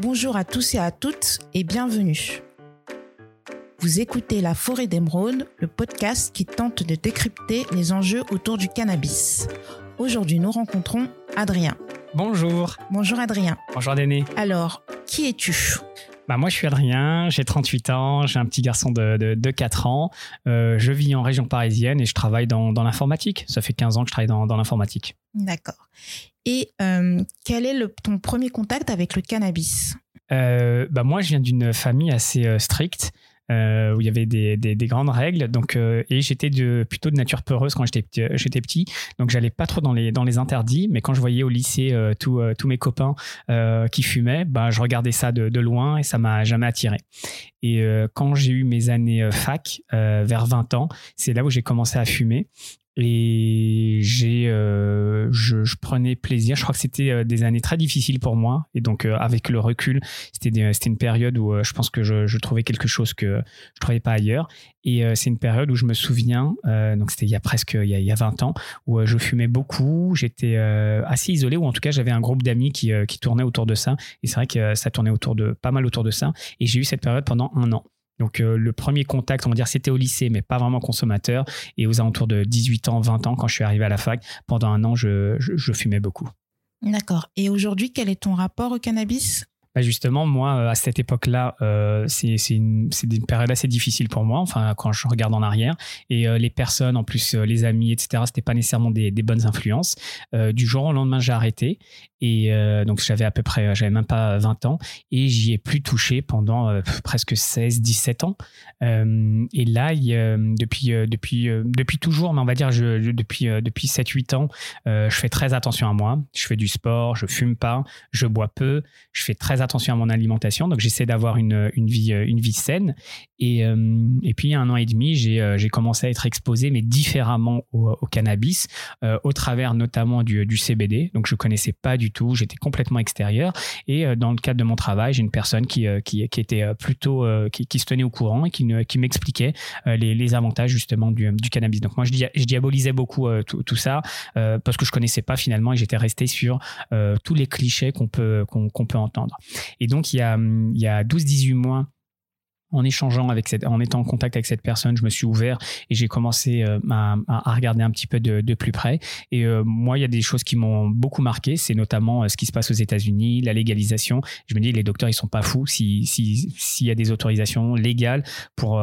Bonjour à tous et à toutes et bienvenue. Vous écoutez La Forêt d'Émeraude, le podcast qui tente de décrypter les enjeux autour du cannabis. Aujourd'hui, nous rencontrons Adrien. Bonjour. Bonjour Adrien. Bonjour Déné. Alors, qui es-tu? Bah moi, je suis Adrien, j'ai 38 ans, j'ai un petit garçon de, de, 4 ans. Euh, je vis en région parisienne et je travaille dans, dans l'informatique. Ça fait 15 ans que je travaille dans, dans l'informatique. D'accord. Et euh, quel est le, ton premier contact avec le cannabis? Euh, bah Moi, je viens d'une famille assez stricte. Euh, où il y avait des, des, des grandes règles. Donc, euh, et j'étais plutôt de nature peureuse quand j'étais petit, j'étais petit. Donc, j'allais pas trop dans les, dans les interdits. Mais quand je voyais au lycée euh, tous tous mes copains qui fumaient, bah, je regardais ça de, de loin et ça m'a jamais attiré. Et quand j'ai eu mes années fac, vers 20 ans, c'est là où j'ai commencé à fumer. Et j'ai, euh, je, je, prenais plaisir. Je crois que c'était euh, des années très difficiles pour moi. Et donc, euh, avec le recul, c'était, c'était une période où je pense que je, je, trouvais quelque chose que je trouvais pas ailleurs. Et c'est une période où je me souviens, donc c'était il y a presque il y a, il y a 20 ans, où je fumais beaucoup. J'étais assez isolé, ou en tout cas, j'avais un groupe d'amis qui, qui tournait autour de ça. Et c'est vrai que ça tournait autour de pas mal autour de ça. Et j'ai eu cette période pendant un an. Donc euh, le premier contact, on va dire, c'était au lycée, mais pas vraiment consommateur. Et aux alentours de 18 ans, 20 ans, quand je suis arrivé à la fac, pendant un an, je, je fumais beaucoup. D'accord. Et aujourd'hui, quel est ton rapport au cannabis? Bah, justement, moi, euh, à cette époque-là, euh, c'est une, une, période assez difficile pour moi, enfin, quand je regarde en arrière. Et euh, les personnes, en plus, euh, les amis, etc., c'était pas nécessairement des, bonnes influences. du jour au lendemain, j'ai arrêté. Et donc, j'avais à peu près, j'avais même pas 20 ans. Et j'y ai plus touché pendant presque 16, 17 ans. et là, depuis, depuis, depuis toujours, mais on va dire, depuis, depuis 7, 8 ans, je fais très attention à moi. Je fais du sport, je fume pas, je bois peu, je fais très attention attention à mon alimentation, donc j'essaie d'avoir une, une, vie, euh, une vie saine. Et, euh, et puis, un an et demi, j'ai euh, commencé à être exposé, mais différemment au, cannabis, au travers notamment du, CBD. Donc, je connaissais pas du tout, j'étais complètement extérieur. Et dans le cadre de mon travail, j'ai une personne qui, qui, était plutôt, qui, se tenait au courant et qui, qui m'expliquait les, les, avantages justement du, du, cannabis. Donc, moi, je, diabolisais beaucoup tout, tout, ça parce que je connaissais pas finalement et j'étais resté sur tous les clichés qu'on peut, qu'on peut entendre. Et donc, il y a, il y a 12-18 mois, en échangeant avec cette, en étant en contact avec cette personne, je me suis ouvert et j'ai commencé euh, à, regarder un petit peu de, plus près. Et euh, moi, il y a des choses qui m'ont beaucoup marqué. C'est notamment euh, ce qui se passe aux États-Unis, la légalisation. Je me dis, les docteurs, ils sont pas fous. S'il si, s'il y a des autorisations légales pour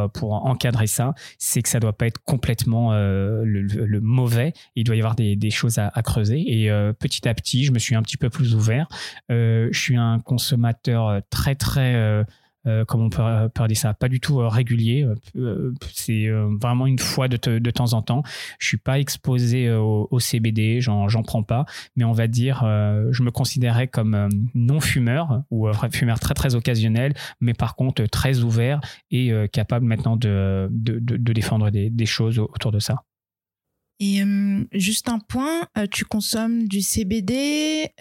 encadrer ça, c'est que ça doit pas être complètement le, mauvais. Il doit y avoir des, des choses à, à creuser. Et petit à petit, je me suis un petit peu plus ouvert. je suis un consommateur très très euh, comme on peut, peut dire ça, pas du tout euh, régulier. Euh, c'est vraiment une fois de, temps en temps. Je suis pas exposé au, CBD, j'en prends pas, mais on va dire, je me considérais comme non fumeur ou fumeur très très occasionnel, mais par contre très ouvert et capable maintenant de, défendre des, choses autour de ça. Et juste un point, tu consommes du CBD,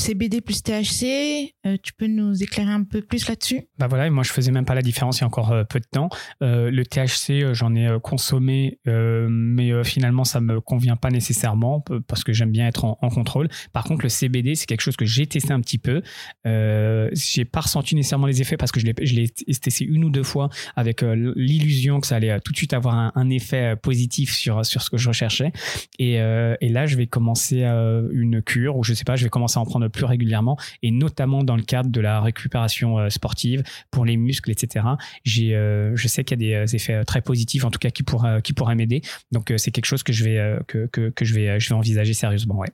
CBD plus THC, euh, tu peux nous éclairer un peu plus là-dessus? Bah voilà, moi je faisais même pas la différence il y a encore euh, peu de temps. Euh, le THC, j'en ai consommé, mais finalement ça me convient pas nécessairement parce que j'aime bien être en, contrôle. Par contre, le CBD, c'est quelque chose que j'ai testé un petit peu. J'ai pas ressenti nécessairement les effets parce que je l'ai testé une ou deux fois avec l'illusion que ça allait tout de suite avoir un, un, effet positif sur sur ce que je recherchais. Et, et là, je vais commencer une cure ou je sais pas, je vais commencer à en prendre plus régulièrement et notamment dans le cadre de la récupération euh, sportive pour les muscles, etc. J'ai, euh, je sais qu'il y a des euh, effets très positifs, en tout cas qui pourraient, qui pourraient m'aider. Donc c'est quelque chose que je vais, que, que, je vais, je vais envisager sérieusement. Ouais.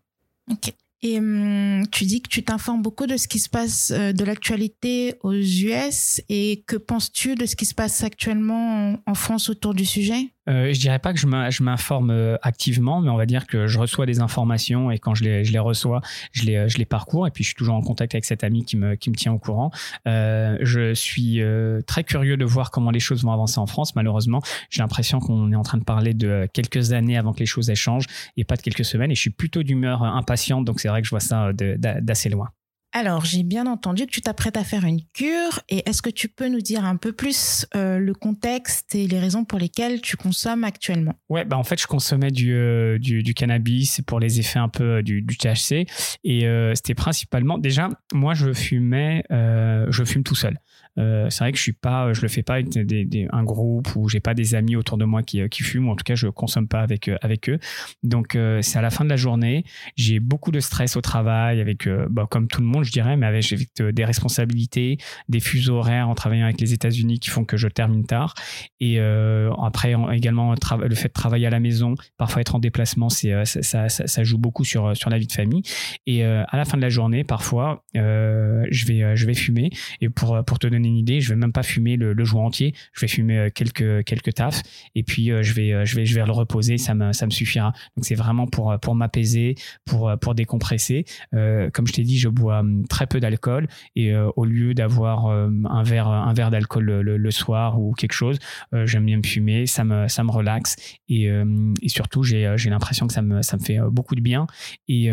Ok. Et hum, tu dis que tu t'informes beaucoup de ce qui se passe de l'actualité aux US. Et que penses-tu de ce qui se passe actuellement en France autour du sujet? Euh, je dirais pas que je m'informe euh, activement, mais on va dire que je reçois des informations et quand je les, reçois, je les, je les parcours et puis je suis toujours en contact avec cet ami qui me, qui me tient au courant. Euh, je suis euh, très curieux de voir comment les choses vont avancer en France. Malheureusement, j'ai l'impression qu'on est en train de parler de quelques années avant que les choses échangent et pas de quelques semaines. Et je suis plutôt d'humeur impatiente, donc c'est vrai que je vois ça d'assez loin. Alors, j'ai bien entendu que tu t'apprêtes à faire une cure. Et est-ce que tu peux nous dire un peu plus euh, le contexte et les raisons pour lesquelles tu consommes actuellement? Ouais, bah en fait, je consommais du, euh, du, cannabis pour les effets un peu euh, du, du THC. Et c'était principalement, déjà, moi, je fumais, je fume tout seul. Euh, c'est vrai que je suis pas, je le fais pas avec des, un groupe où j'ai pas des amis autour de moi qui, qui fument. Ou en tout cas, je consomme pas avec euh, avec eux. Donc euh, c'est à la fin de la journée. J'ai beaucoup de stress au travail, avec bah, comme tout le monde, je dirais, mais avec, des responsabilités, des fuseaux horaires en travaillant avec les États-Unis qui font que je termine tard. Et après également le fait de travailler à la maison, parfois être en déplacement, c'est ça, ça, ça, joue beaucoup sur sur la vie de famille. Et à la fin de la journée, parfois, je vais je vais fumer. Et pour pour te donner une idée, je vais même pas fumer le, le joint entier. Je vais fumer euh, quelques quelques tafs et puis euh, je vais euh, je vais je vais le reposer. Ça me ça me suffira. Donc c'est vraiment pour pour m'apaiser, pour pour décompresser. comme je t'ai dit, je bois hum, très peu d'alcool et au lieu d'avoir un verre un verre d'alcool le, soir ou quelque chose, j'aime bien me fumer. Ça me ça me relaxe et, et surtout j'ai j'ai l'impression que ça me ça me fait beaucoup de bien et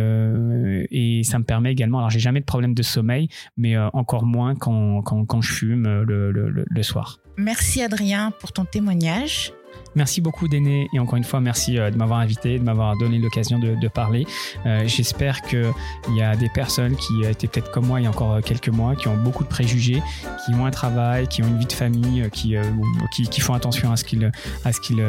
et ça me permet également. Alors j'ai jamais de problème de sommeil, mais encore moins quand quand quand euh, le, soir. Merci Adrien pour ton témoignage. Merci beaucoup Déné et encore une fois merci euh, de m'avoir invité, de m'avoir donné l'occasion de, parler. Euh, j'espère qu'il y a des personnes qui étaient peut-être comme moi il y a encore quelques mois, qui ont beaucoup de préjugés, qui ont un travail, qui ont une vie de famille, qui, qui, font attention à ce qu'ils, à ce qu'ils,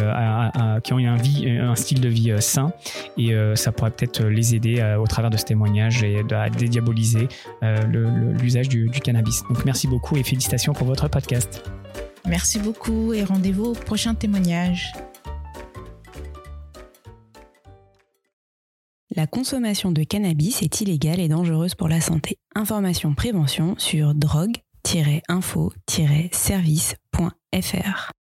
qui ont un, vie, un style de vie sain et ça pourrait peut-être les aider au travers de ce témoignage et à dédiaboliser l'usage du, du cannabis. Donc merci beaucoup et félicitations pour votre podcast. Merci beaucoup et rendez-vous au prochain témoignage. La consommation de cannabis est illégale et dangereuse pour la santé. Information prévention sur drogue-info-service.fr.